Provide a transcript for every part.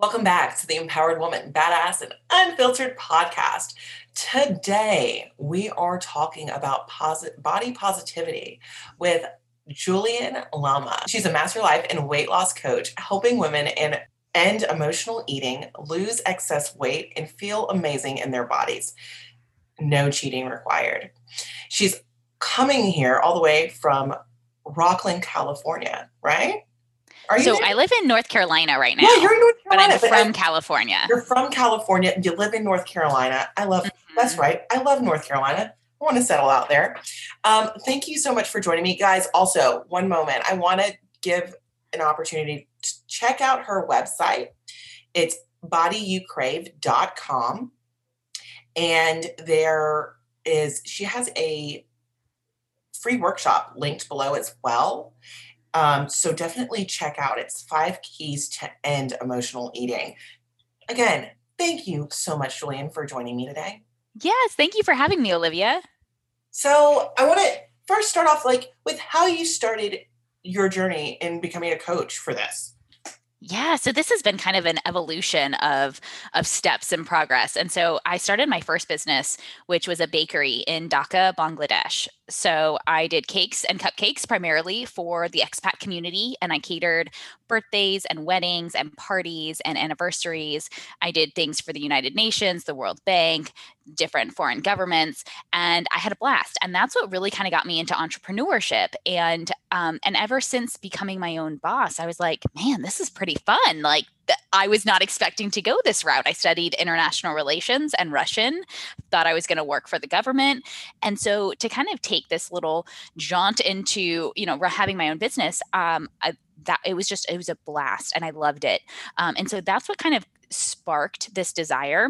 Welcome back to the Empowered Woman, Badass and Unfiltered podcast. Today, we are talking about posit- body positivity with Jillian Lama. She's a master life and weight loss coach, helping women in end emotional eating, lose excess weight, and feel amazing in their bodies. No cheating required. She's coming here all the way from Rocklin, California, right? Are you so there? I live in North Carolina right now. Yeah, you're in North Carolina. But I'm from California. You're from California. You live in North Carolina. I love, mm-hmm. that's right. I love North Carolina. I want to settle out there. Um, thank you so much for joining me. Guys, also, one moment. I want to give an opportunity to check out her website. It's bodyyoucrave.com. And there is, she has a free workshop linked below as well. Um, so definitely check out it's five keys to end emotional eating. Again, thank you so much, Jillian, for joining me today. Yes, thank you for having me, Olivia. So I want to first start off like with how you started your journey in becoming a coach for this. Yeah, so this has been kind of an evolution of of steps and progress. And so I started my first business, which was a bakery in Dhaka, Bangladesh. So I did cakes and cupcakes primarily for the expat community, and I catered birthdays and weddings and parties and anniversaries. I did things for the United Nations, the World Bank, different foreign governments, and I had a blast. And that's what really kind of got me into entrepreneurship. And um, and ever since becoming my own boss, I was like, man, this is pretty fun. Like I was not expecting to go this route. I studied international relations and Russian, thought I was going to work for the government. And so to kind of take this little jaunt into, you know, having my own business, um, I, that it was just, it was a blast and I loved it. Um, and so that's what kind of sparked this desire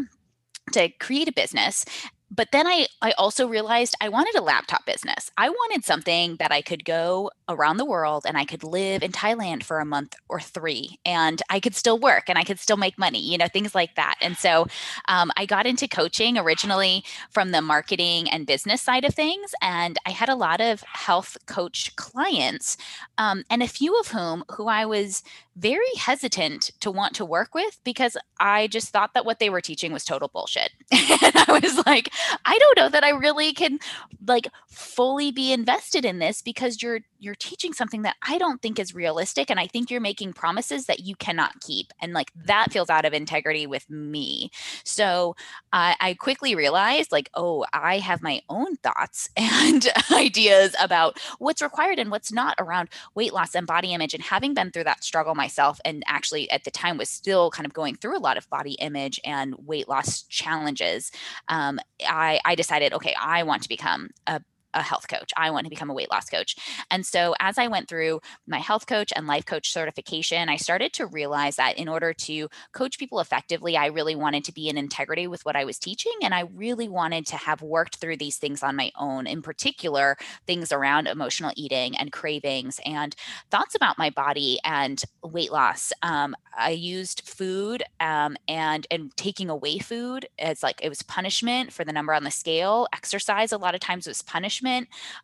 to create a business but then I, I also realized I wanted a laptop business. I wanted something that I could go around the world and I could live in Thailand for a month or three and I could still work and I could still make money, you know, things like that. And so um, I got into coaching originally from the marketing and business side of things. And I had a lot of health coach clients um, and a few of whom who I was very hesitant to want to work with because I just thought that what they were teaching was total bullshit. and I was like, I don't know that I really can like fully be invested in this because you're you're teaching something that I don't think is realistic and I think you're making promises that you cannot keep and like that feels out of integrity with me. So I quickly realized like oh I have my own thoughts and ideas about what's required and what's not around weight loss and body image and having been through that struggle myself and actually at the time was still kind of going through a lot of body image and weight loss challenges um, I, I decided okay I want to become a a health coach. I want to become a weight loss coach. And so as I went through my health coach and life coach certification, I started to realize that in order to coach people effectively, I really wanted to be in integrity with what I was teaching. And I really wanted to have worked through these things on my own, in particular, things around emotional eating and cravings and thoughts about my body and weight loss. Um, I used food um, and and taking away food as like it was punishment for the number on the scale. Exercise a lot of times was punishment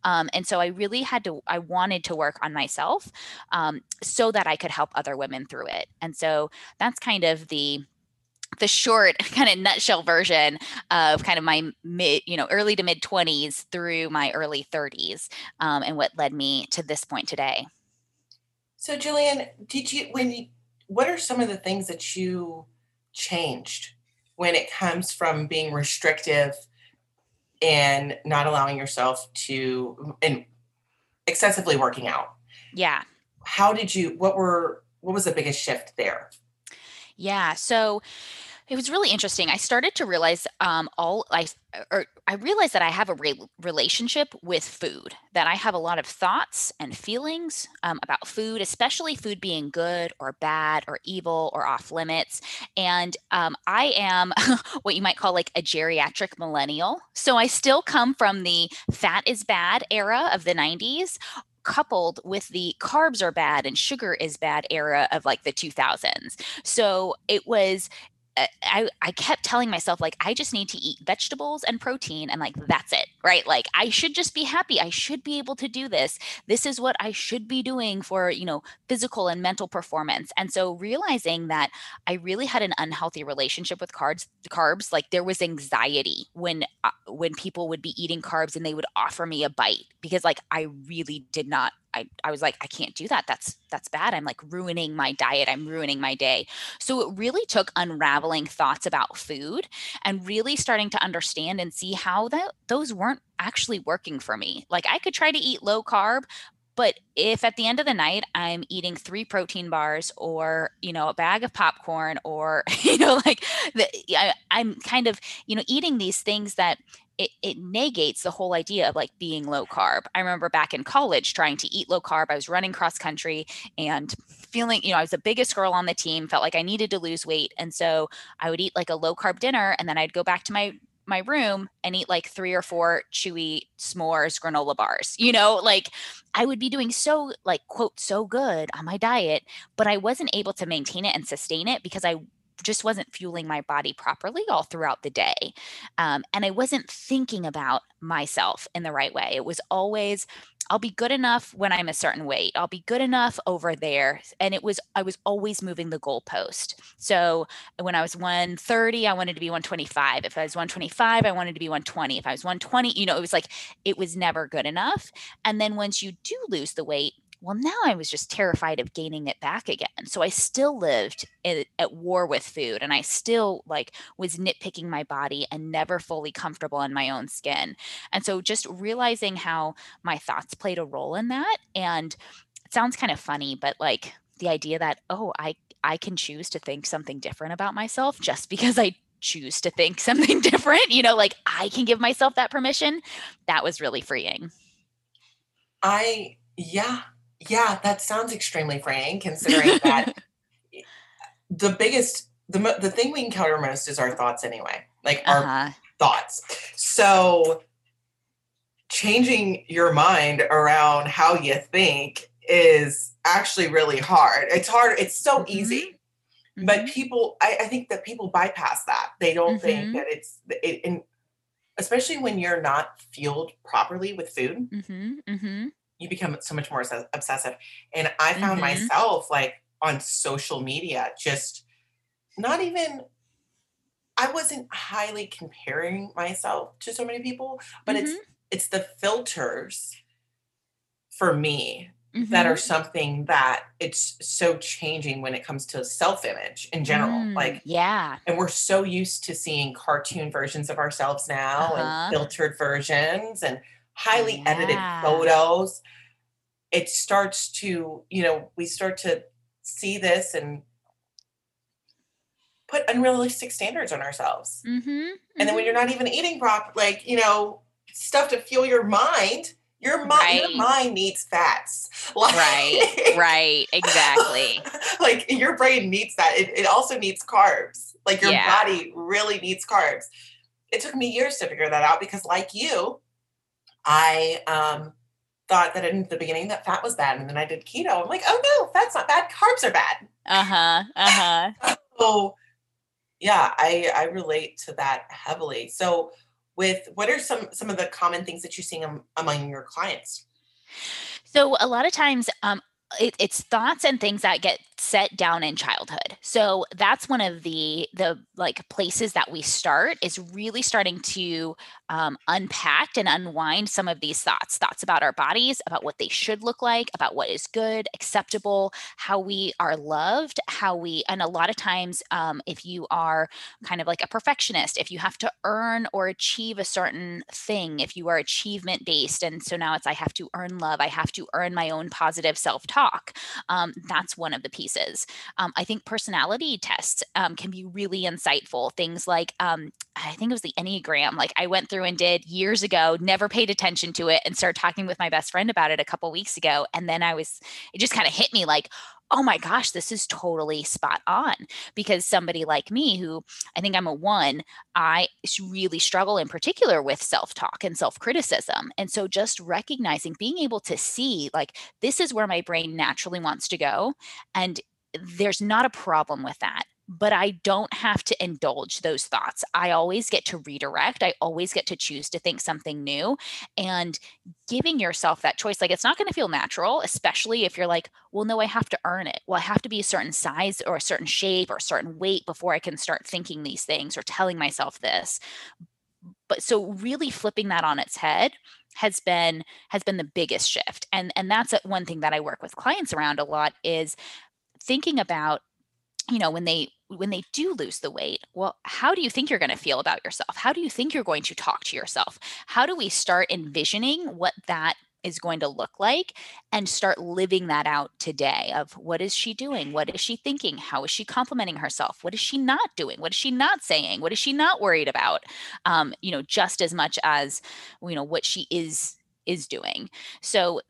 um, and so I really had to, I wanted to work on myself um, so that I could help other women through it. And so that's kind of the, the short kind of nutshell version of kind of my mid you know early to mid 20s through my early 30s um, and what led me to this point today so jillian did you when you what are some of the things that you changed when it comes from being restrictive and not allowing yourself to and excessively working out. Yeah. How did you what were what was the biggest shift there? Yeah. So It was really interesting. I started to realize um, all I or I realized that I have a re- relationship with food. That I have a lot of thoughts and feelings um, about food, especially food being good or bad or evil or off limits. And um, I am what you might call like a geriatric millennial. So I still come from the fat is bad era of the 90s coupled with the carbs are bad and sugar is bad era of like the 2000s. So it was I, I kept telling myself like i just need to eat vegetables and protein and like that's it right? Like i should just be happy. I should be able to do this. This is what i should be doing for you know physical and mental performance. And so realizing that i really had an unhealthy relationship with carbs carbs like there was anxiety when uh, when people would be eating carbs and they would offer me a bite because like i really did not I, I was like, I can't do that. That's that's bad. I'm like ruining my diet. I'm ruining my day. So it really took unraveling thoughts about food and really starting to understand and see how that those weren't actually working for me. Like I could try to eat low carb, but if at the end of the night I'm eating three protein bars or, you know, a bag of popcorn or, you know, like the, I, I'm kind of, you know, eating these things that it, it negates the whole idea of like being low carb. I remember back in college trying to eat low carb. I was running cross country and feeling, you know, I was the biggest girl on the team, felt like I needed to lose weight. And so I would eat like a low carb dinner and then I'd go back to my my room and eat like three or four chewy s'mores granola bars. You know, like I would be doing so like quote so good on my diet, but I wasn't able to maintain it and sustain it because I just wasn't fueling my body properly all throughout the day. Um, and I wasn't thinking about myself in the right way. It was always, I'll be good enough when I'm a certain weight. I'll be good enough over there. And it was, I was always moving the goalpost. So when I was 130, I wanted to be 125. If I was 125, I wanted to be 120. If I was 120, you know, it was like, it was never good enough. And then once you do lose the weight, well, now I was just terrified of gaining it back again. So I still lived at, at war with food and I still like was nitpicking my body and never fully comfortable in my own skin. And so just realizing how my thoughts played a role in that. And it sounds kind of funny, but like the idea that, oh, I, I can choose to think something different about myself just because I choose to think something different, you know, like I can give myself that permission. That was really freeing. I, yeah, yeah, that sounds extremely freeing considering that the biggest the the thing we encounter most is our thoughts anyway. Like our uh-huh. thoughts. So changing your mind around how you think is actually really hard. It's hard. It's so mm-hmm. easy. Mm-hmm. But people, I, I, think that people bypass that. They don't mm-hmm. think that it's it, and especially when you're not fueled properly with food. Mm-hmm. Mm-hmm you become so much more obsessive. And I found mm-hmm. myself like on social media, just not even, I wasn't highly comparing myself to so many people, but mm-hmm. it's, it's the filters for me mm-hmm. that are something that it's so changing when it comes to self-image in general mm, like yeah and we're so used to seeing cartoon versions of ourselves now uh-huh. and filtered versions and highly yeah. edited photos it starts to you know we start to see this and put unrealistic standards on ourselves mm-hmm, mm-hmm. and then when you're mm-hmm. not even eating proper like you know stuff to fuel your mind your mind right. your mind needs fats like, right right exactly like your brain needs that it, it also needs carbs like your yeah. body really needs carbs it took me years to figure that out because like you I um, thought that in the beginning that fat was bad, and then I did keto. I'm like, oh no, fat's not bad. Carbs are bad. Uh huh. Uh huh. so, yeah, I I relate to that heavily. So, with what are some some of the common things that you're seeing among your clients? So a lot of times, um, it, it's thoughts and things that get set down in childhood. So that's one of the the like places that we start is really starting to um, unpack and unwind some of these thoughts thoughts about our bodies about what they should look like about what is good acceptable how we are loved how we and a lot of times um, if you are kind of like a perfectionist if you have to earn or achieve a certain thing if you are achievement based and so now it's i have to earn love i have to earn my own positive self-talk um, that's one of the pieces pieces. Um, I think personality tests um, can be really insightful. Things like, um, I think it was the Enneagram, like I went through and did years ago, never paid attention to it, and started talking with my best friend about it a couple weeks ago. And then I was, it just kind of hit me like, oh my gosh, this is totally spot on. Because somebody like me, who I think I'm a one, I really struggle in particular with self talk and self criticism. And so just recognizing, being able to see, like, this is where my brain naturally wants to go. And there's not a problem with that but I don't have to indulge those thoughts. I always get to redirect. I always get to choose to think something new and giving yourself that choice. Like it's not going to feel natural, especially if you're like, well, no, I have to earn it. Well, I have to be a certain size or a certain shape or a certain weight before I can start thinking these things or telling myself this. But so really flipping that on its head has been has been the biggest shift and and that's one thing that i work with clients around a lot is thinking about you know when they when they do lose the weight well how do you think you're going to feel about yourself? How do you think you're going to talk to yourself? How do we start envisioning what that is going to look like and start living that out today of what is she doing? What is she thinking? How is she complimenting herself? What is she not doing? What is she not saying? What is she not worried about? Um, you know just as much as you know what she is is doing. So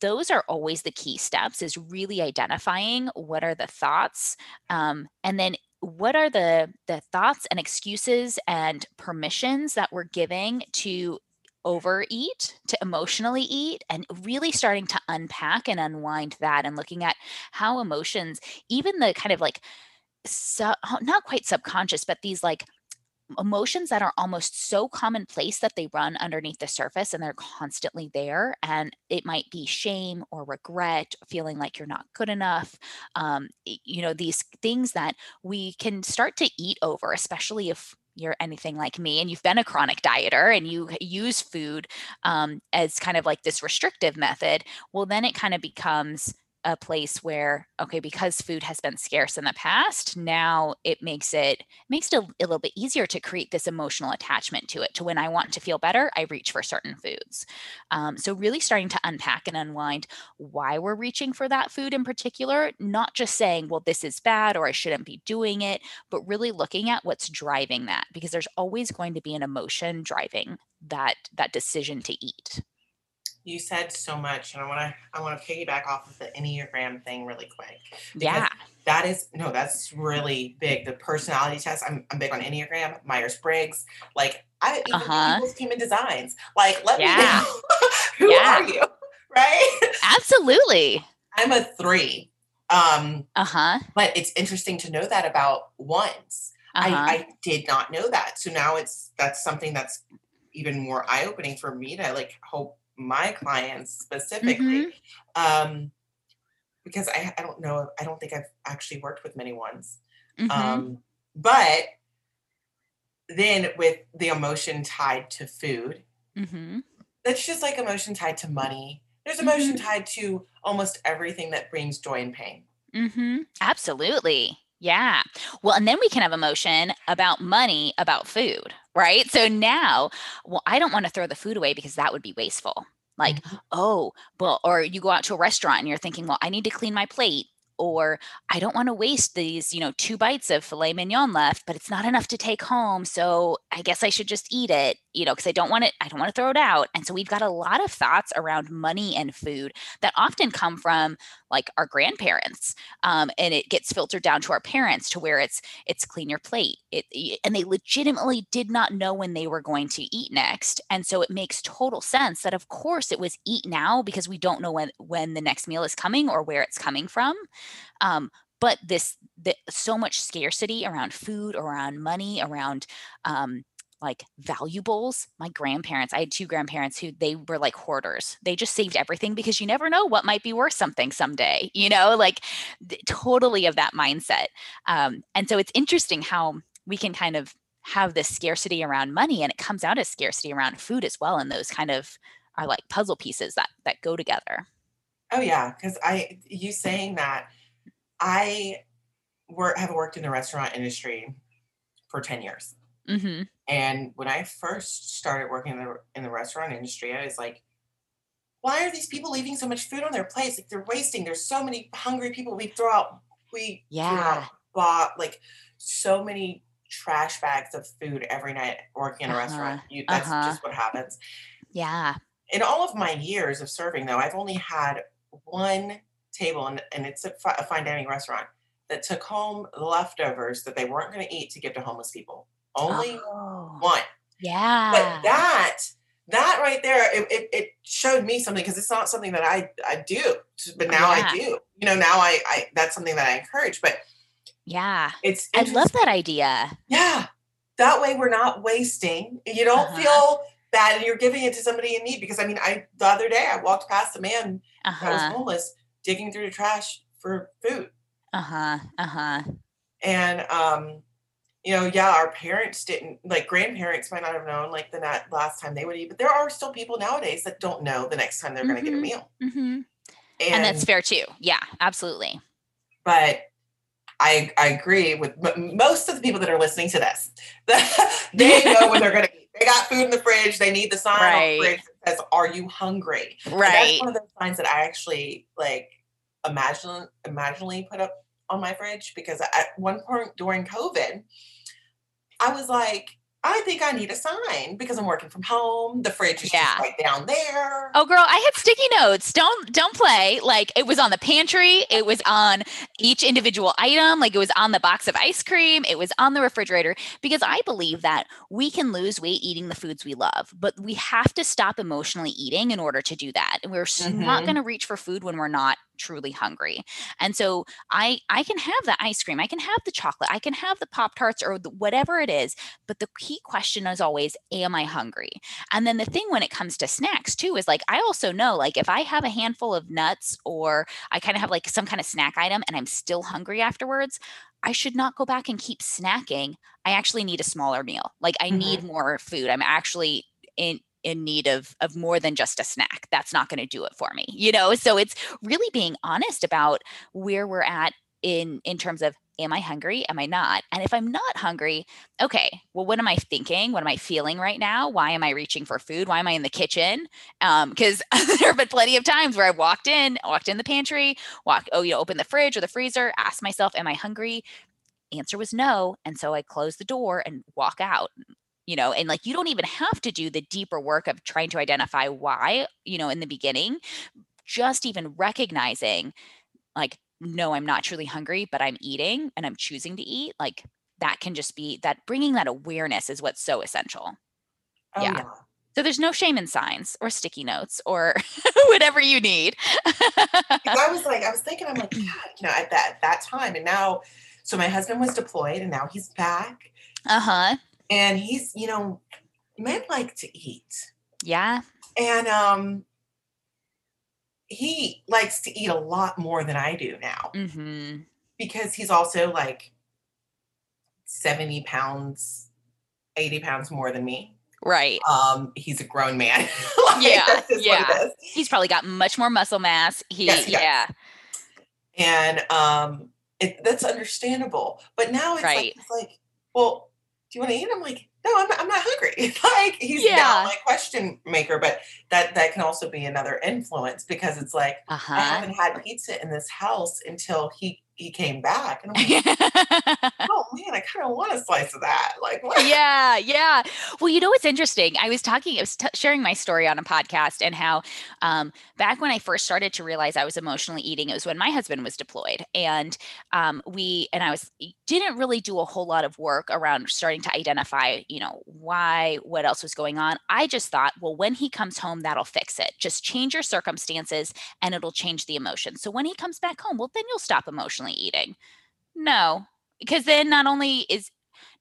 those are always the key steps is really identifying what are the thoughts um, and then what are the the thoughts and excuses and permissions that we're giving to overeat to emotionally eat and really starting to unpack and unwind that and looking at how emotions even the kind of like so, not quite subconscious but these like emotions that are almost so commonplace that they run underneath the surface and they're constantly there. And it might be shame or regret, feeling like you're not good enough. Um, you know, these things that we can start to eat over, especially if you're anything like me and you've been a chronic dieter and you use food um, as kind of like this restrictive method, well, then it kind of becomes a place where okay because food has been scarce in the past now it makes it makes it a, a, little bit easier to create this emotional attachment to it to when i want to feel better i reach for certain foods. Um, so really starting to unpack and unwind why we're reaching for that food in particular not just saying well this is bad or i shouldn't be doing it but really looking at what's driving that because there's always going to be an emotion driving that that decision to eat you said so much, and I want to I want to piggyback off of the Enneagram thing really quick. Yeah, that is no, that's really big. The personality test. I'm I'm big on Enneagram, Myers Briggs. Like I even uh-huh. human designs. Like let yeah. me know who yeah. are you, right? Absolutely. I'm a three. Um, uh huh. But it's interesting to know that about ones. Uh-huh. I, I did not know that. So now it's that's something that's even more eye opening for me to like hope my clients specifically mm-hmm. um, because I, I don't know i don't think i've actually worked with many ones mm-hmm. um, but then with the emotion tied to food mm-hmm. that's just like emotion tied to money there's emotion mm-hmm. tied to almost everything that brings joy and pain mm-hmm. absolutely yeah. Well, and then we can have emotion about money, about food, right? So now, well, I don't want to throw the food away because that would be wasteful. Like, mm-hmm. oh, well, or you go out to a restaurant and you're thinking, well, I need to clean my plate or I don't want to waste these, you know, two bites of filet mignon left, but it's not enough to take home. So I guess I should just eat it, you know, because I don't want it, I don't want to throw it out. And so we've got a lot of thoughts around money and food that often come from like our grandparents. Um, and it gets filtered down to our parents to where it's it's clean your plate. It and they legitimately did not know when they were going to eat next. And so it makes total sense that of course it was eat now because we don't know when when the next meal is coming or where it's coming from. Um, but this the, so much scarcity around food, around money, around um, like valuables. My grandparents, I had two grandparents who they were like hoarders. They just saved everything because you never know what might be worth something someday, you know, like th- totally of that mindset. Um, and so it's interesting how we can kind of have this scarcity around money and it comes out as scarcity around food as well. And those kind of are like puzzle pieces that that go together. Oh yeah, because I you saying that I work have worked in the restaurant industry for 10 years. Mm-hmm. And when I first started working in the in the restaurant industry, I was like, why are these people leaving so much food on their plates? Like they're wasting. There's so many hungry people. We throw out we Yeah. bought like so many trash bags of food every night working in a Uh-huh, restaurant. You, that's uh-huh. just what happens. Yeah. In all of my years of serving, though, I've only had one table, and, and it's a, fi- a fine dining restaurant that took home leftovers that they weren't going to eat to give to homeless people. Only Oh, one. yeah. But that that right there, it, it, it showed me something because it's not something that I I do, but now Yeah. I do. You know, now I I that's something that I encourage. But yeah. it's I love that idea. Yeah, that way we're not wasting. You don't Uh-huh. feel bad, and you're giving it to somebody in need. Because I mean, I the other day I walked past a man that was Uh-huh. homeless digging through the trash for food, Uh-huh. Uh-huh. and um. You know, yeah, our parents didn't like grandparents might not have known like the na- last time they would eat, but there are still people nowadays that don't know the next time they're going to get a Mhm. meal. hmm And, And, that's fair too. Yeah, absolutely. but I I agree with m- most of the people that are listening to this. they know when they're going to eat. They got food in the fridge. They need the sign on the fridge that says, "Are you hungry?" Right. That's one of those signs that I actually like imagine imaginally put up on my fridge because at one point during COVID, I was like, I think I need a sign because I'm working from home. The fridge is Yeah. just right down there. Oh girl, I had sticky notes. Don't don't play. Like it was on the pantry, it was on each individual item, like it was on the box of ice cream, it was on the refrigerator because I believe that we can lose weight eating the foods we love, but we have to stop emotionally eating in order to do that. And we're s- not mm-hmm. going to reach for food when we're not truly hungry. And so I I can have the ice cream, I can have the chocolate, I can have the pop tarts or the, whatever it is, but the key question is always am I hungry? And then the thing when it comes to snacks too is like I also know like if I have a handful of nuts or I kind of have like some kind of snack item and I'm still hungry afterwards, I should not go back and keep snacking. I actually need a smaller meal. Like I mm-hmm. need more food. I'm actually in in need of of more than just a snack. That's not going to do it for me. You know, so it's really being honest about where we're at in in terms of am I hungry? Am I not? And if I'm not hungry, okay, well, what am I thinking? What am I feeling right now? Why am I reaching for food? Why am I in the kitchen? Um, because there have been plenty of times where I've walked in, walked in the pantry, walk, oh, you know, open the fridge or the freezer, ask myself, am I hungry? Answer was no. And so I close the door and walk out. You know, and like you don't even have to do the deeper work of trying to identify why, you know, in the beginning, just even recognizing like no i'm not truly hungry but i'm eating and i'm choosing to eat like that can just be that bringing that awareness is what's so essential Oh, yeah. yeah. so there's no shame in signs or sticky notes or whatever you need. I was like, I was thinking, I'm like, God, you know, at that that time, and now, so my husband was deployed, and now he's back, uh-huh and he's, you know, men like to eat, yeah and um, he likes to eat a lot more than I do now mm-hmm because he's also like seventy pounds, eighty pounds more than me. right Um, he's a grown man. like, Yeah, yeah. what it is. he's probably got much more muscle mass he Yes, he does. yeah and um it, that's understandable but now it's Right. like it's like well do you want to eat? I'm like no i'm not, I'm not hungry. Like he's Yeah. now my question maker but that that can also be another influence because it's like i uh-huh. haven't had pizza in this house until he he came back. And i'm like man i kind of want a slice of that like what yeah, yeah. Well, you know what's interesting? I was talking, I was t- sharing my story on a podcast, and how um, back when I first started to realize I was emotionally eating, it was when my husband was deployed, and um, we and I was didn't really do a whole lot of work around starting to identify, you know, why, what else was going on. I just thought, well, when he comes home, that'll fix it. Just change your circumstances, and it'll change the emotion. So when he comes back home, well, then you'll stop emotionally eating. No, because then not only is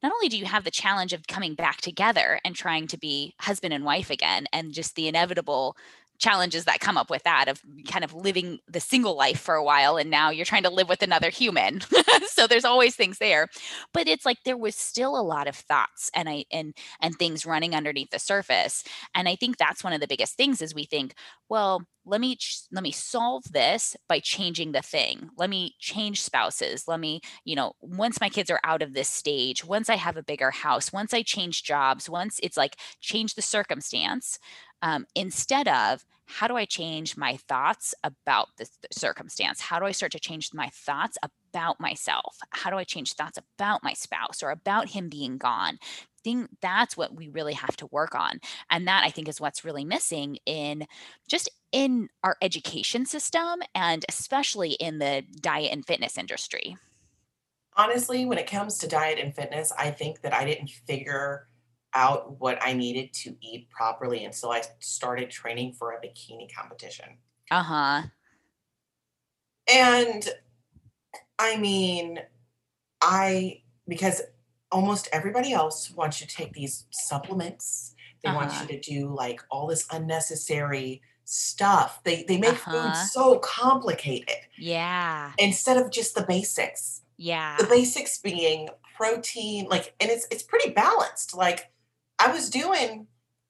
not only do you have the challenge of coming back together and trying to be husband and wife again and just the inevitable challenges that come up with that of kind of living the single life for a while and now you're trying to live with another human. So there's always things there. But it's like there was still a lot of thoughts and i and and things running underneath the surface. And i think that's one of the biggest things is we think well let me let me solve this by changing the thing. Let me change spouses. Let me you know once my kids are out of this stage once i have a bigger house once i change jobs once it's like change the circumstance um, instead of how do i change my thoughts about this circumstance how do i start to change my thoughts about myself? How do I change thoughts about my spouse or about him being gone? think that's what we really have to work on. And that I think is what's really missing in just in our education system and especially in the diet and fitness industry. Honestly, when it comes to diet and fitness, I think that I didn't figure out what I needed to eat properly And so I started training for a bikini competition. Uh-huh. And I mean, I because almost everybody else wants you to take these supplements. They want Uh-huh. you to do like all this unnecessary stuff. They they make food Uh-huh. so complicated Yeah. instead of just the basics. Yeah. The basics being protein, like, and it's it's pretty balanced. Like I was doing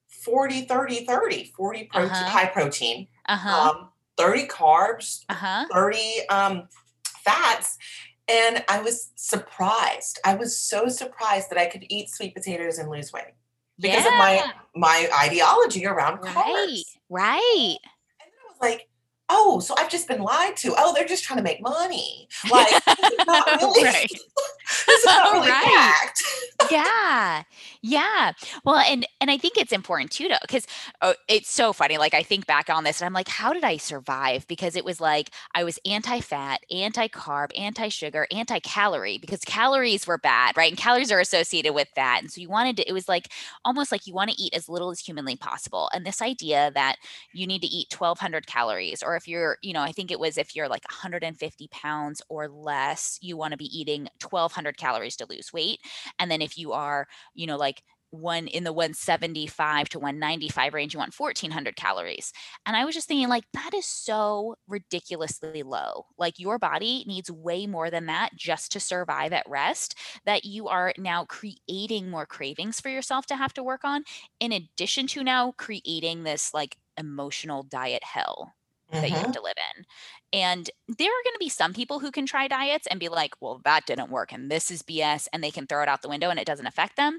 40, 30, 30, 40 protein, Uh-huh. high protein, Uh-huh. um, 30 carbs, Uh-huh. 30 um, fats. And I was surprised. I was so surprised that I could eat sweet potatoes and lose weight because of my my ideology around Right. carbs. Right. And then I was like, oh, so I've just been lied to. Oh, they're just trying to make money. Like, this is not really, right. this is not really Right. fact. Yeah. Yeah. Well, and and I think it's important too to because oh, it's so funny. Like I think back on this and I'm like, how did I survive? Because it was like I was anti-fat, anti-carb, anti-sugar, anti-calorie because calories were bad, right? And calories are associated with fat. And so you wanted to, it was like almost like you want to eat as little as humanly possible. And this idea that you need to eat 1200 calories, or if you're, you know, I think it was if you're like 150 pounds or less, you want to be eating 1200 calories to lose weight. And then if you are, you know, like one in the 175 to 195 range, you want 1400 calories. And I was just thinking, like, that is so ridiculously low. Like, your body needs way more than that just to survive at rest, that you are now creating more cravings for yourself to have to work on, in addition to now creating this like emotional diet hell that you have Mhm. to live in. And there are going to be some people who can try diets and be like, well, that didn't work and this is BS and they can throw it out the window and it doesn't affect them.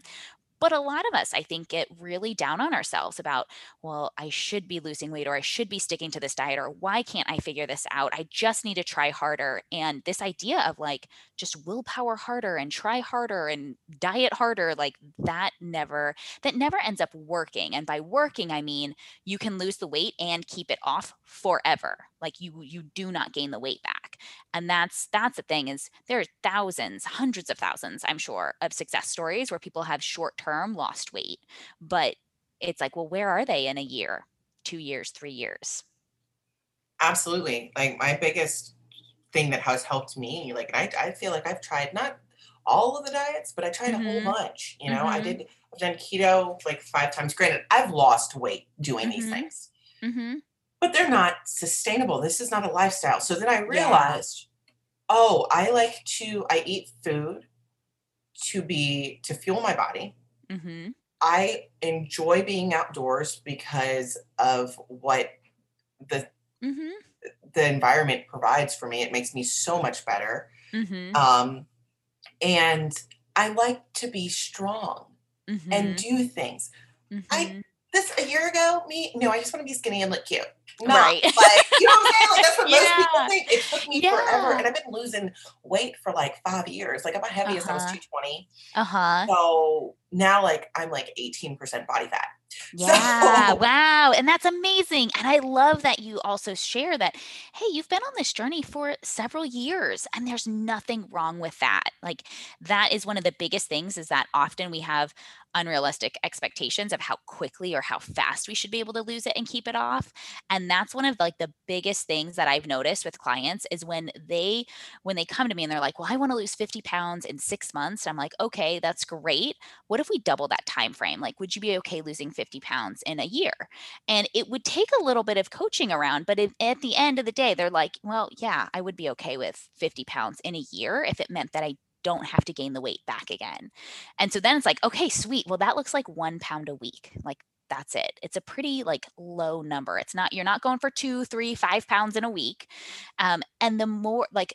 But a lot of us, I think, get really down on ourselves about, well, I should be losing weight or I should be sticking to this diet or why can't I figure this out? I just need to try harder. And this idea of like just willpower harder and try harder and diet harder, like that never, that never ends up working. And by working, I mean, you can lose the weight and keep it off forever. Like you, you do not gain the weight back and that's that's the thing is there are thousands hundreds of thousands i'm sure of success stories where people have short term lost weight but it's like well where are they in a year two years three years Absolutely. Like my biggest thing that has helped me, like I, I feel like I've tried not all of the diets, but I tried a whole mm-hmm bunch. You know, I mm-hmm did I've done keto like five times. Granted, I've lost weight doing these mm-hmm things, mm-hmm but they're not sustainable. This is not a lifestyle. So then I yeah realized, oh, I like to I eat food to be to fuel my body. mm-hmm I enjoy being outdoors because of what the mm-hmm the environment provides for me. It makes me so much better. mm-hmm Um, and I like to be strong and mm-hmm do things. I mm-hmm this a year ago, me, no, I just want to be skinny and look cute. Not right like, you know what I'm saying? Like that's what most people think. It took me forever. And I've been losing weight for like five years. Like at my heaviest, I was uh-huh 220. uh-huh So now like I'm like 18% body fat. Yeah, So wow. And that's amazing. And I love that you also share that, hey, you've been on this journey for several years and there's nothing wrong with that. Like that is one of the biggest things is that often we have unrealistic expectations of how quickly or how fast we should be able to lose it and keep it off. And that's one of like the biggest things that I've noticed with clients is when they when they come to me and they're like, "Well, I want to lose 50 pounds in 6 months." I'm like, "Okay, that's great what if we double that time frame? Like would you be okay losing 50 pounds in a year? And it would take a little bit of coaching around but if, at the end of the day they're like well yeah i would be okay with 50 pounds in a year if it meant that i don't have to gain the weight back again. And so then it's like okay sweet. Well that looks like one pound a week. Like that's it. It's a pretty like low number. It's not you're not going for two three five pounds in a week. Um, and the more like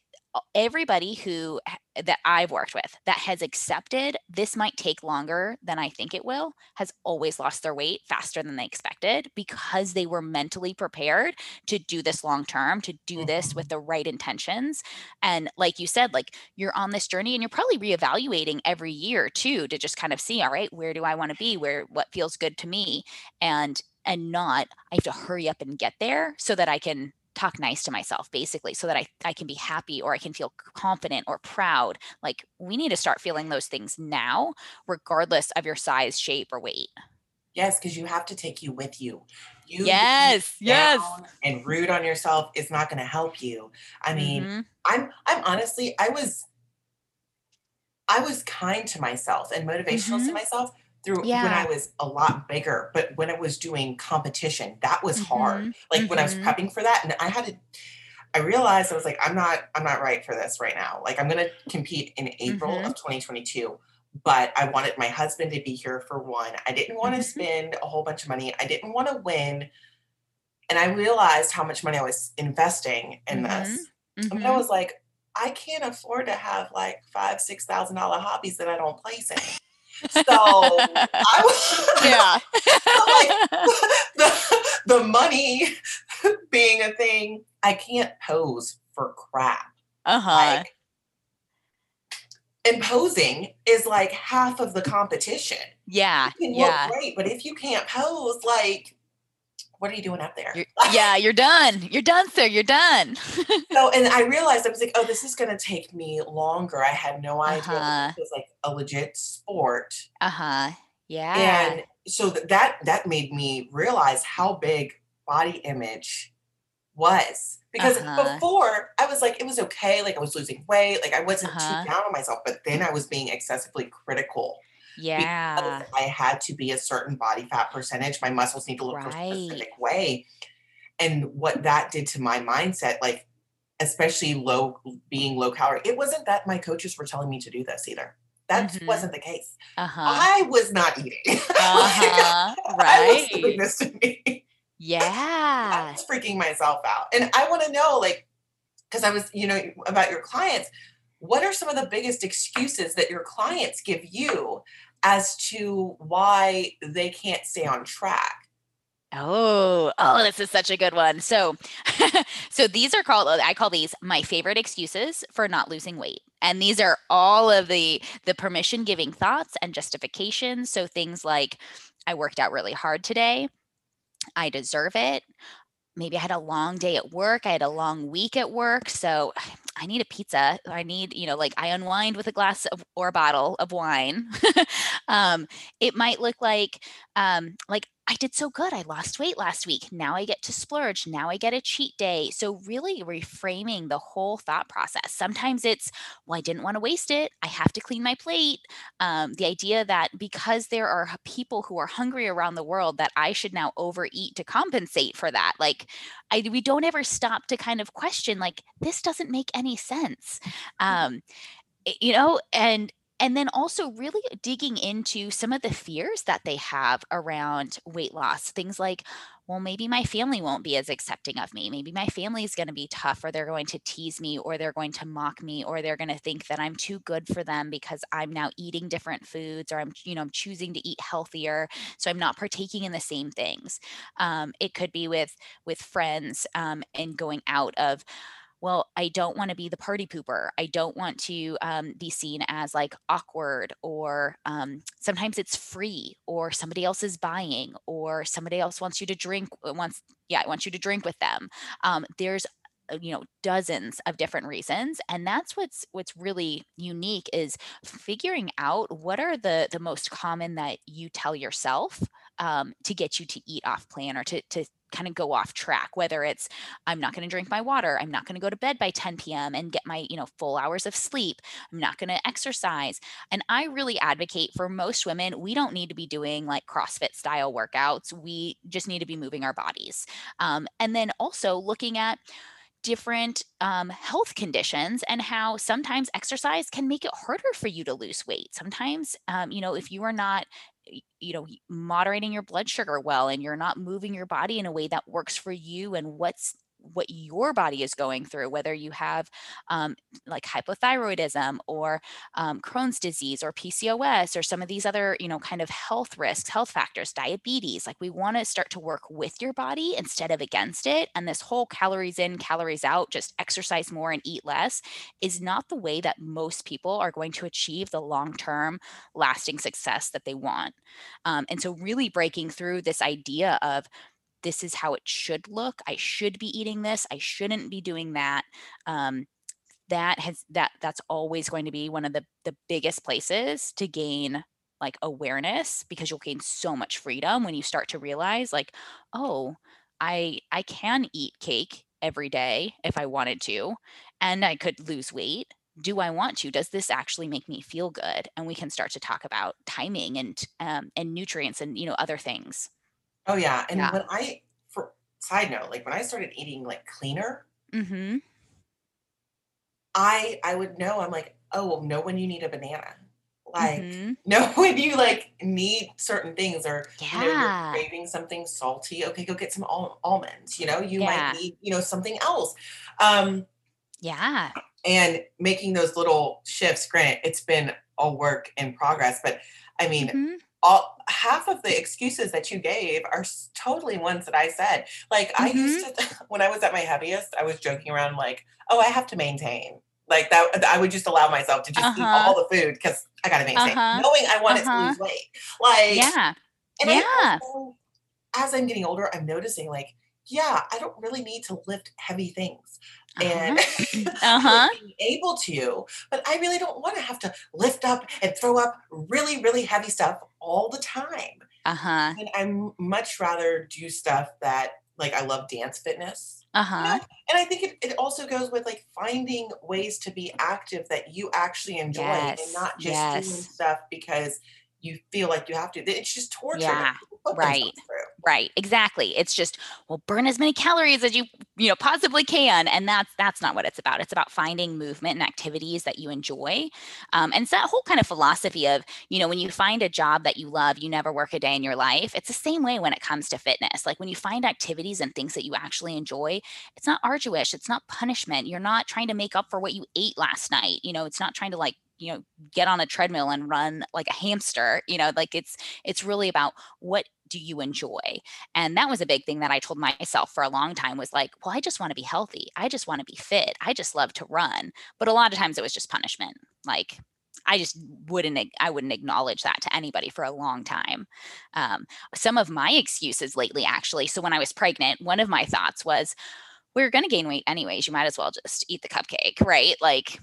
everybody who that I've worked with that has accepted this might take longer than I think it will has always lost their weight faster than they expected because they were mentally prepared to do this long term, to do this Mhm. with the right intentions. And like you said, like you're on this journey and you're probably reevaluating every year too to just kind of see, all right, where do I want to be? Where what feels good to me? And and not I have to hurry up and get there so that I can talk nice to myself basically so that I, I can be happy or I can feel confident or proud. Like we need to start feeling those things now, regardless of your size, shape, or weight. Yes, because you have to take you with you. You Yes, yes. and rude on yourself is not gonna help you. I mean, hmm I'm I'm honestly I was I was kind to myself and motivational to hmm myself through when I was a lot bigger, but when I was doing competition, that was hard. hmm Like, when I was hmm prepping for that, and I had to I realized I was like, "I'm not I'm not right for this right now." Like, I'm gonna compete in April hmm of 2022, but I wanted my husband to be here for 1. I didn't wanna hmm spend a whole bunch of money. I didn't wanna win, and I realized how much money I was investing in hmm this. And I was like, "I can't afford to have, like, five, $6,000 hobbies that I don't place in." So, I was yeah. Like, the the money being a thing, I can't pose for crap. uh-huh. Like, and posing is, like, half of the competition. Yeah. You can look Yeah. great, but if you can't pose, like, what are you doing up there? You're, yeah, you're done. You're done, sir. You're done. So and I realized I was like, "Oh, this is gonna take me longer." I had no idea uh-huh. this was, like, a legit sport, Uh-huh. Yeah. and so th that that made me realize how big body image was, because Uh-huh. before, I was like, it was okay, like, I was losing weight, like, I wasn't too Uh-huh. down on myself, but then I was being excessively critical Yeah. I had to be a certain body fat percentage, my muscles need to look a specific way, and what that did to my mindset, like, especially low being low calorie it wasn't that my coaches were telling me to do this either. That Mhm. wasn't the case. Uh-huh. I was not eating. Uh-huh. I was doing Right. this to me. Yeah. I was freaking myself out, and I wanna know, like, because I was you know, about your clients, what are some of the biggest excuses that your clients give you as to why they can't stay on track? Oh, oh, this is such a good one. So, so these are called, I call these my favorite excuses for not losing weight. And these are all of the the permission giving thoughts and justifications. So things like I worked out really hard today. I deserve it. Maybe I had a long day at work. I had a long week at work. So I need a pizza. I need, you know, like I unwind with a glass of or a bottle of wine. um, it might look like, um, like I did so good. I lost weight last week. Now I get to splurge. Now I get a cheat day. So really reframing the whole thought process. Sometimes it's, well, I didn't want to waste it. I have to clean my plate. Um, the idea that because there are people who are hungry around the world, that I should now overeat to compensate for that. Like I we don't ever stop to kind of question like this doesn't make any sense. Um, you know, and and then also really digging into some of the fears that they have around weight loss. Things like, well, maybe my family won't be as accepting of me. Maybe my family is going to be tough, or they're going to tease me, or they're going to mock me, or they're going to think that I'm too good for them because I'm now eating different foods, or I'm, you know, I'm choosing to eat healthier, so I'm not partaking in the same things. Um, it could be with with friends um, and going out of well, I don't want to be the party pooper. I don't want to um, be seen as like awkward, or um, sometimes it's free, or somebody else is buying, or somebody else wants you to drink, uh, wants, yeah, wants you to drink with them. Um, there's uh, you know dozens of different reasons and that's what's what's really unique is figuring out what are the the most common that you tell yourself um, to get you to eat off plan or to to kind of go off track whether it's i'm not going to drink my water i'm not going to go to bed by 10 p.m and get my you know full hours of sleep i'm not going to exercise and i really advocate for most women we don't need to be doing like crossfit style workouts we just need to be moving our bodies um, and then also looking at different um, health conditions and how sometimes exercise can make it harder for you to lose weight. Sometimes, um, you know, if you are not, you know, moderating your blood sugar well and you're not moving your body in a way that works for you and what's what your body is going through, whether you have um, like hypothyroidism or um, Crohn's disease or PCOS or some of these other, you know, kind of health risks, health factors, diabetes. Like we want to start to work with your body instead of against it. And this whole calories in, calories out, just exercise more and eat less is not the way that most people are going to achieve the long term lasting success that they want. Um, and so, really breaking through this idea of this is how it should look. I should be eating this. I shouldn't be doing that. Um, that has that that's always going to be one of the the biggest places to gain like awareness because you'll gain so much freedom when you start to realize like oh i i can eat cake every day if i wanted to and i could lose weight do i want to does this actually make me feel good and we can start to talk about timing and um, and nutrients and you know other things Oh yeah, and yeah when I for side note, like when I started eating like cleaner, mm-hmm I I would know. I'm like, oh, know when you need a banana. Like, mm-hmm know when you like need certain things, or you know, you're yeah craving something salty. Okay, go get some al- almonds. You know, you might need you know something else. Um, yeah and making those little shifts. Granted, it's been a work in progress, but I mean, mm-hmm all half of the excuses that you gave are totally ones that I said. Like I mm-hmm used to when I was at my heaviest, I was joking around like, "Oh, I have to maintain." Like that I would just allow myself to just eat uh-huh all the food cuz I got to maintain, uh-huh knowing I wanted to uh-huh lose weight. Like yeah and I yeah also as I'm getting older, I'm noticing like, yeah, I don't really need to lift heavy things. And uh-huh uh-huh being able to, but I really don't want to have to lift up and throw up really, really heavy stuff all the time. uh-huh And I'm much rather do stuff that like I love dance fitness, you know? uh-huh And I think it, it also goes with like finding ways to be active that you actually enjoy and not just doing stuff because you feel like you have to. It's just torture yeah right through. Right, exactly. It's just, well, burn as many calories as you, you know, possibly can, and that's that's not what it's about. It's about finding movement and activities that you enjoy, um, and it's that whole kind of philosophy of, you know, when you find a job that you love, you never work a day in your life. It's the same way when it comes to fitness. Like when you find activities and things that you actually enjoy, it's not arduous. It's not punishment. You're not trying to make up for what you ate last night. You know, it's not trying to like you know get on a treadmill and run like a hamster you know like it's it's really about what do you enjoy? And that was a big thing that i told myself for a long time was like well i just want to be healthy. I just want to be fit. I just love to run. But a lot of times it was just punishment. Like i just wouldn't i wouldn't acknowledge that to anybody for a long time. Um, some of my excuses lately actually so when i was pregnant one of my thoughts was we're going to gain weight anyways. You might as well just eat the cupcake right? Like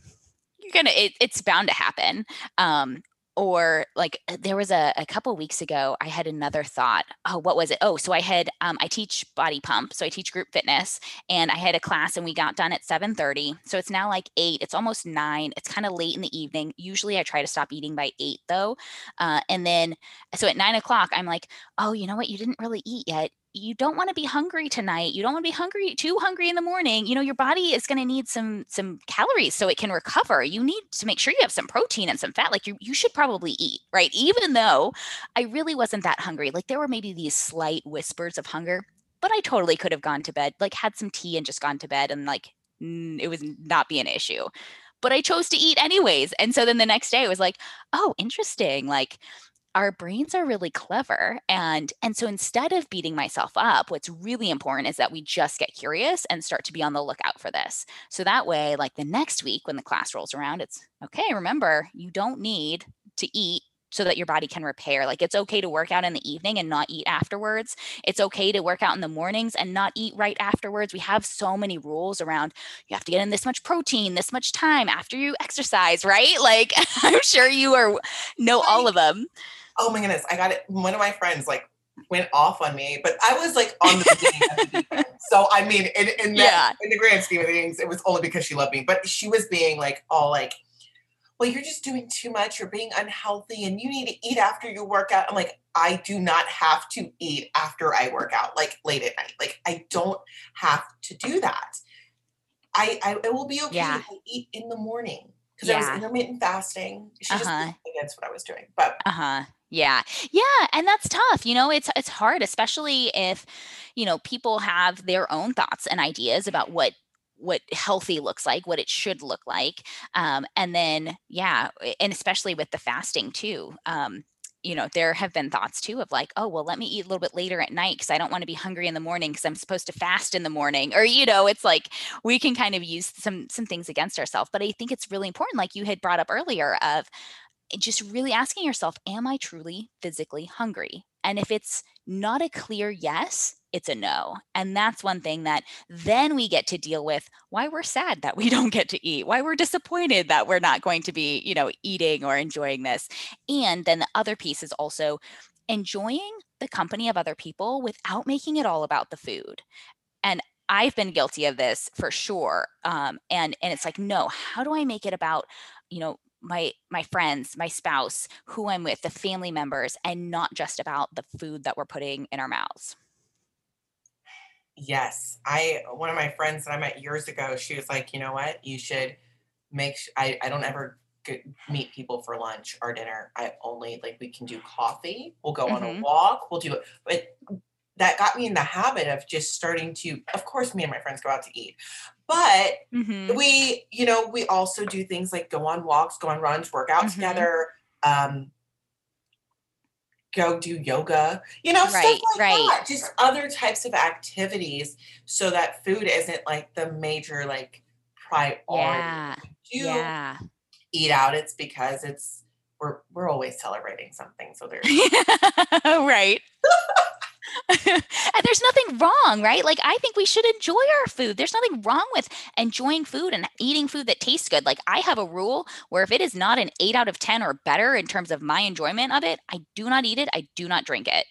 you're gonna it, it's bound to happen. Um or like uh, there was a, a couple weeks ago i had another thought oh what was it? Oh so i had um, i teach body pump so i teach group fitness and i had a class and we got done at 7.30 so it's now like 8 it's almost 9 it's kind of late in the evening usually i try to stop eating by 8 though uh, and then so at 9 o'clock i'm like oh you know what you didn't really eat yet you don't want to be hungry tonight you don't want to be hungry too hungry in the morning you know your body is going to need some some calories so it can recover you need to make sure you have some protein and some fat like you you should probably eat right? Even though i really wasn't that hungry like there were maybe these slight whispers of hunger but i totally could have gone to bed like had some tea and just gone to bed and like it was not be an issue but i chose to eat anyways and so then the next day it was like oh interesting like our brains are really clever and and so instead of beating myself up what's really important is that we just get curious and start to be on the lookout for this. So that way like the next week when the class rolls around it's okay remember you don't need to eat so that your body can repair. Like it's okay to work out in the evening and not eat afterwards. It's okay to work out in the mornings and not eat right afterwards. We have so many rules around you have to get in this much protein this much time after you exercise right? Like i'm sure you are know all of them oh my goodness, I got it. One of my friends like went off on me, but I was like on the beginning of the deep. So I mean, in, in that Yeah. in the grand scheme of things, it was only because she loved me. But she was being like all like, "Well, you're just doing too much. You're being unhealthy, and you need to eat after you work out." I'm like, I do not have to eat after I work out, like late at night. Like I don't have to do that. I I it will be okay Yeah. if I eat in the morning. because I was intermittent fasting. She just Uh-huh. against what I was doing. But Uh-huh. Yeah. Yeah, and that's tough. You know, it's it's hard, especially if, you know, people have their own thoughts and ideas about what what healthy looks like, what it should look like. Um, and then, yeah, and especially with the fasting too. Um, you know, there have been thoughts too of like, oh, well, let me eat a little bit later at night because I don't want to be hungry in the morning because I'm supposed to fast in the morning. Or, you know, it's like we can kind of use some some things against ourselves. But I think it's really important, like you had brought up earlier, of just really asking yourself, am I truly physically hungry? And if it's not a clear yes, it's a no. And that's one thing that then we get to deal with why we're sad that we don't get to eat, why we're disappointed that we're not going to be, you know, eating or enjoying this. And then the other piece is also enjoying the company of other people without making it all about the food. And I've been guilty of this for sure. Um, and and it's like, no, how do I make it about, you know, my my friends, my spouse, who I'm with, the family members, and not just about the food that we're putting in our mouths. yes, I one of my friends that I met years ago, she was like, you know what? You should make sh- I, I don't ever get, meet people for lunch or dinner. I only like we can do coffee. We'll go on a hmm walk. We'll do it. But that got me in the habit of just starting to, of course, me and my friends go out to eat. But hmm we, you know, we also do things like go on walks, go on runs, work out hmm together, um, go do yoga, you know, stuff Right, like right. that. Just other types of activities so that food isn't like the major like priority. Yeah. Do Yeah. eat out, it's because it's we're we're always celebrating something. So there's right. and there's nothing wrong, right? Like I think we should enjoy our food. There's nothing wrong with enjoying food and eating food that tastes good. Like I have a rule where if it is not an 8 out of 10 or better in terms of my enjoyment of it, I do not eat it. I do not drink it.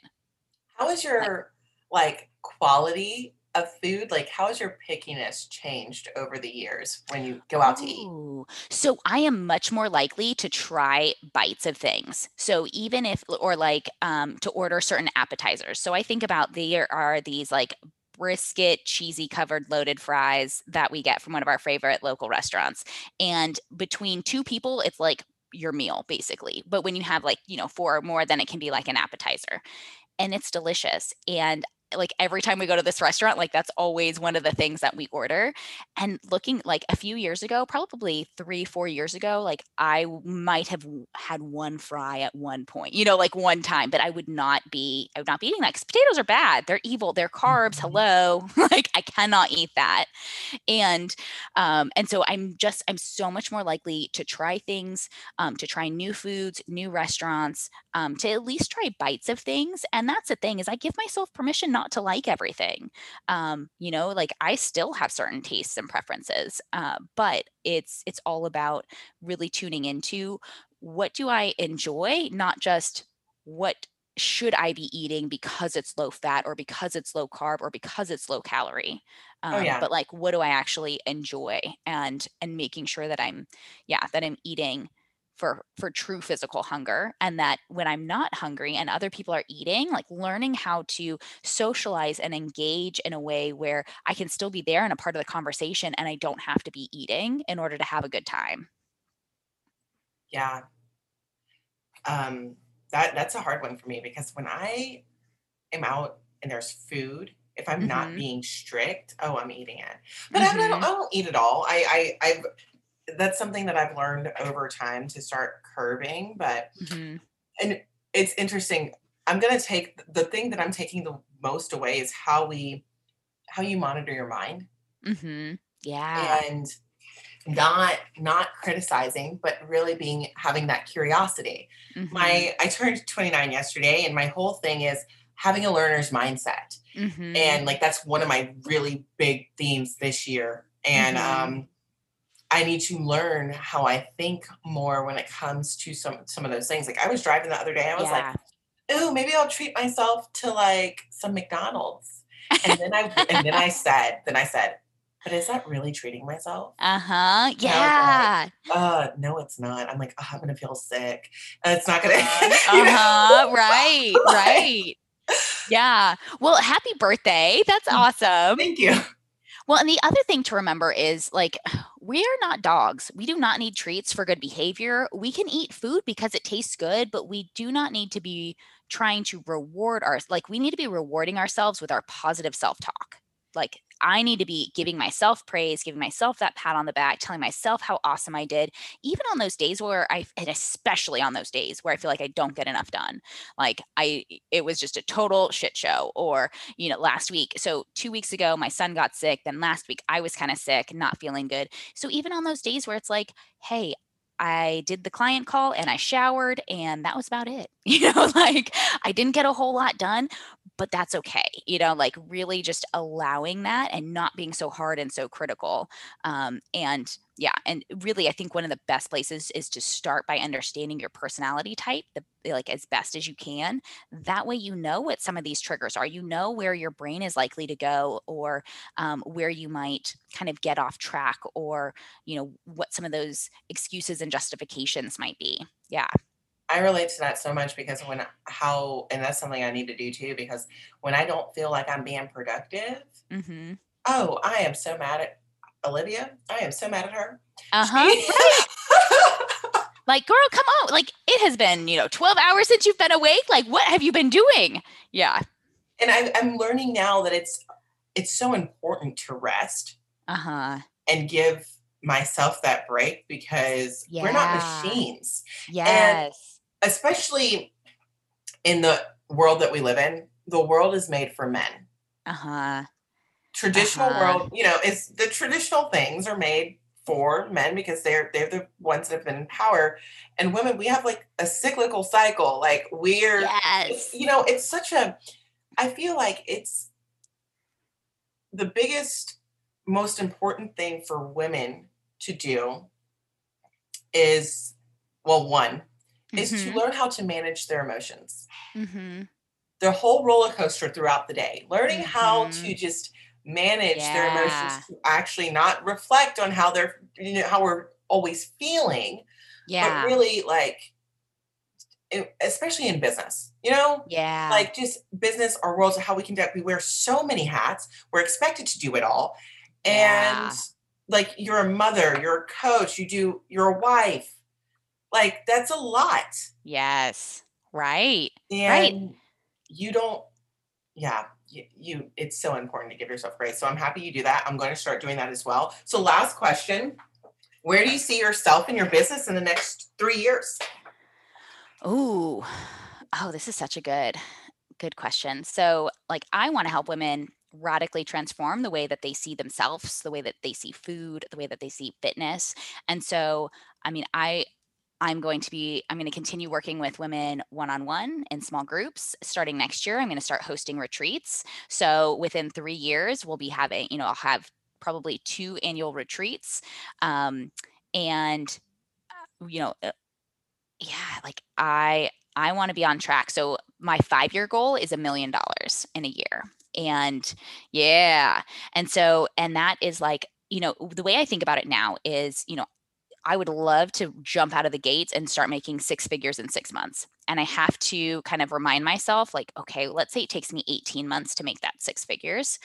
how is Like your like quality of food? Like how has your pickiness changed over the years when you go out to eat? So I am much more likely to try bites of things. So even if, or like um, to order certain appetizers. So I think about there are these like brisket, cheesy covered loaded fries that we get from one of our favorite local restaurants. And between two people, it's like your meal basically. But when you have like, you know, four or more, then it can be like an appetizer and it's delicious. And like every time we go to this restaurant, like that's always one of the things that we order. And looking like a few years ago, probably three, four years ago, like I might have had one fry at one point, you know, like one time, but I would not be, I would not be eating that because potatoes are bad. They're evil. They're carbs. Mhm. Hello. like I cannot eat that. And um, and so I'm just, I'm so much more likely to try things, um, to try new foods, new restaurants, um, to at least try bites of things. And that's the thing is I give myself permission not to like everything. Um, you know, like I still have certain tastes and preferences, uh, but it's it's all about really tuning into what do I enjoy, not just what should I be eating because it's low fat or because it's low carb or because it's low calorie. Oh Um, yeah. but like what do I actually enjoy and and making sure that I'm yeah, that I'm eating for for true physical hunger and that when i'm not hungry and other people are eating like learning how to socialize and engage in a way where i can still be there and a part of the conversation and i don't have to be eating in order to have a good time Yeah. Um that that's a hard one for me because when I am out and there's food, if I'm not mhm being strict, oh, I'm eating it. But I don't, I don't eat it all. I, I, I've that's something that I've learned over time to start curbing. But mhm and it's interesting. I'm gonna take the thing that I'm taking the most away is how we how you monitor your mind Mm-hmm. yeah and not not criticizing, but really being having that curiosity. mhm My I turned 29 yesterday, and my whole thing is having a learner's mindset. mhm And like that's one of my really big themes this year. And mhm um I need to learn how I think more when it comes to some some of those things. Like I was driving the other day, I was like, yeah "Ooh, maybe I'll treat myself to like some McDonald's." And then I and then I said, then I said, "But is that really treating myself?" uh-huh And I was like, yeah "Uh, no, it's not." I'm like, oh, "I'm gonna feel sick. It's not gonna, uh-huh uh-huh right like, right yeah well happy birthday that's awesome thank you. Well, and the other thing to remember is like, we are not dogs. We do not need treats for good behavior. We can eat food because it tastes good, but we do not need to be trying to reward our like we need to be rewarding ourselves with our positive self-talk. Like I need to be giving myself praise, giving myself that pat on the back, telling myself how awesome I did, even on those days where I, and especially on those days where I feel like I don't get enough done. Like I, it was just a total shit show. Or, you know, last week, so two weeks ago, my son got sick. Then last week, I was kind of sick, not feeling good. So even on those days where it's like, hey, I did the client call and I showered and that was about it. You know, like I didn't get a whole lot done, but that's okay. You know, like really just allowing that and not being so hard and so critical. Um, and yeah, and really, I think one of the best places is to start by understanding your personality type, the like as best as you can. That way, you know what some of these triggers are. You know where your brain is likely to go, or um, where you might kind of get off track, or you know what some of those excuses and justifications might be. Yeah. I relate to that so much because when how and that's something I need to do too because when I don't feel like I'm being productive, mm-hmm. oh, I am so mad at Olivia. I am so mad at her. Uh-huh. like, girl, come on. Like it has been, you know, 12 hours since you've been awake. Like, what have you been doing? Yeah. And I, I'm learning now that it's it's so important to rest uh-huh. and give myself that break because yeah. we're not machines. Yes. And especially in the world that we live in, the world is made for men. Uh-huh. Traditional uh-huh. world, you know, is the traditional things are made for men because they're they're the ones that have been in power. And women, we have like a cyclical cycle. Like we're yes. you know, it's such a I feel like it's the biggest, most important thing for women to do is well, one, mm-hmm. is to mm-hmm. learn how to manage their emotions. Mm-hmm. The whole roller coaster throughout the day, learning mm-hmm. how to just manage yeah. their emotions to actually not reflect on how they're, you know, how we're always feeling, yeah. but really like, especially in business, you know, yeah, like just business or worlds of how we can we wear so many hats. We're expected to do it all, and yeah. like you're a mother, you're a coach, you do, you're a wife, like that's a lot. Yes. Right. And right. you don't, yeah, you, you, it's so important to give yourself grace. So I'm happy you do that. I'm going to start doing that as well. So, last question Where do you see yourself in your business in the next three years? Oh, oh, this is such a good, good question. So, like, I want to help women radically transform the way that they see themselves, the way that they see food, the way that they see fitness. And so, I mean, I I'm going to be, I'm going to continue working with women one on one in small groups. Starting next year, I'm going to start hosting retreats. So within three years, we'll be having, you know, I'll have probably two annual retreats. Um, and, uh, you know, uh, yeah, like I, I want to be on track. So my five year goal is a million dollars in a year. And yeah. And so, and that is like, you know, the way I think about it now is, you know, I would love to jump out of the gates and start making six figures in six months. And I have to kind of remind myself, like, okay, let's say it takes me 18 months to make that six figures.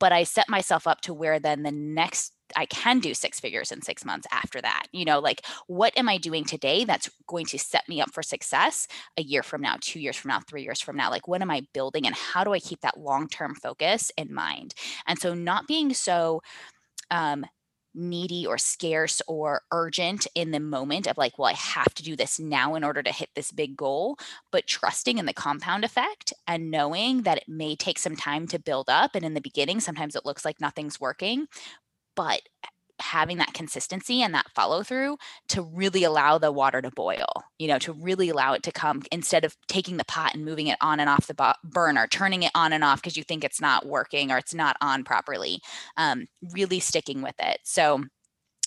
But I set myself up to where then the next I can do six figures in six months after that. You know, like what am I doing today that's going to set me up for success a year from now, two years from now, three years from now? Like, what am I building and how do I keep that long term focus in mind? And so, not being so um, needy or scarce or urgent in the moment of like, well, I have to do this now in order to hit this big goal, but trusting in the compound effect and knowing that it may take some time to build up. And in the beginning, sometimes it looks like nothing's working, but having that consistency and that follow through to really allow the water to boil, you know, to really allow it to come instead of taking the pot and moving it on and off the burner, turning it on and off because you think it's not working or it's not on properly, um, really sticking with it. So,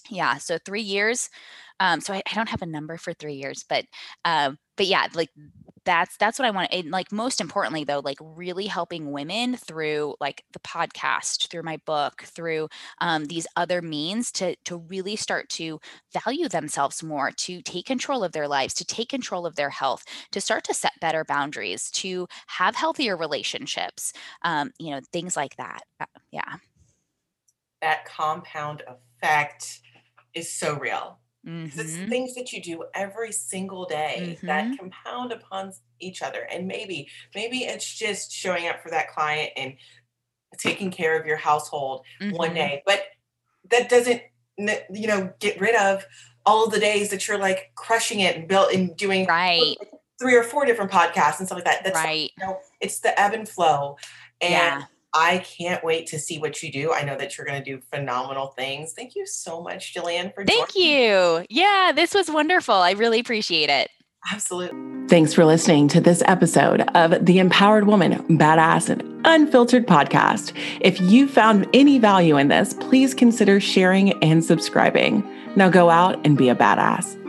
yeah, so three years. Um, so I, I, don't have a number for three years, but uh, but yeah, like that's that's what I want. And like most importantly, though, like really helping women through like the podcast, through my book, through um, these other means to to really start to value themselves more, to take control of their lives, to take control of their health, to start to set better boundaries, to have healthier relationships, um, you know, things like that. Uh, yeah. that compound effect is so real. Mm-hmm. It's things that you do every single day Mm-hmm. that compound upon each other. And maybe, maybe it's just showing up for that client and taking care of your household one Mhm. day. But that doesn't, you know, get rid of all the days that you're like crushing it and built and doing Right. three or four different podcasts and stuff like that. That's Right. you know, it's the ebb and flow. And Yeah. I can't wait to see what you do. I know that you're going to do phenomenal things. Thank you so much, Jillian, for Thank joining. you. Yeah, this was wonderful. I really appreciate it. Absolutely. Thanks for listening to this episode of the Empowered Woman, Badass, and Unfiltered podcast. If you found any value in this, please consider sharing and subscribing. Now go out and be a badass.